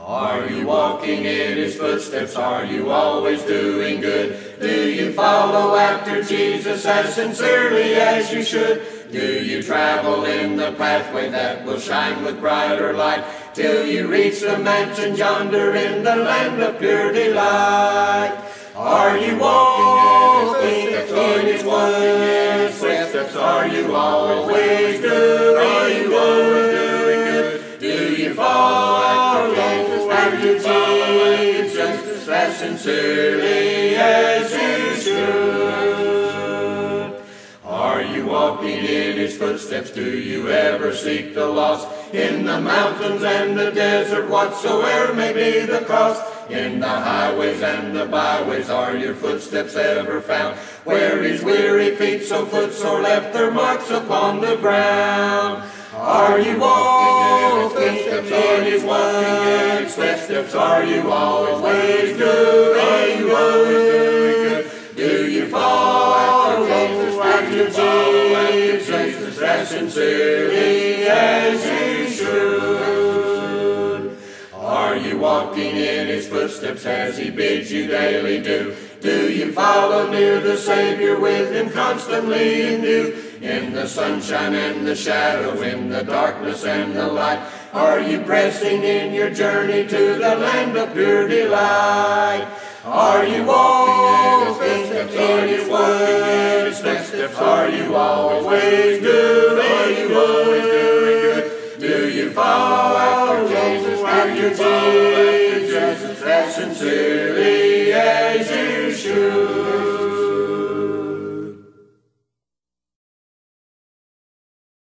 Are you walking in his footsteps? Are you always doing good? Do you follow after Jesus as sincerely as you should? Do you travel in the pathway that will shine with brighter light till you reach the mansion yonder in the land of pure delight? Are you walking in his footsteps? Are you? Are you always doing Are as sincerely as you should? Are you walking in his footsteps? Do you ever seek the lost in the mountains and the desert, whatsoever may be the cost? In the highways and the byways are your footsteps ever found? Where his weary feet so footsore left their marks upon the ground? Are you walking in his footsteps? Are you walking in footsteps? Are you always doing? You good? Do you follow after Jesus? Jesus as sincerely as you should. Are you walking in his footsteps as he bids you daily do? Do you follow near the Savior with him constantly in? In the sunshine and the shadow, in the darkness and the light, are you pressing in your journey to the land of pure delight? Are you walking in his footsteps? Are you walking in his footsteps? Are you always doing? Are you always doing good? Do you follow after Jesus? Do you follow after Jesus sincerely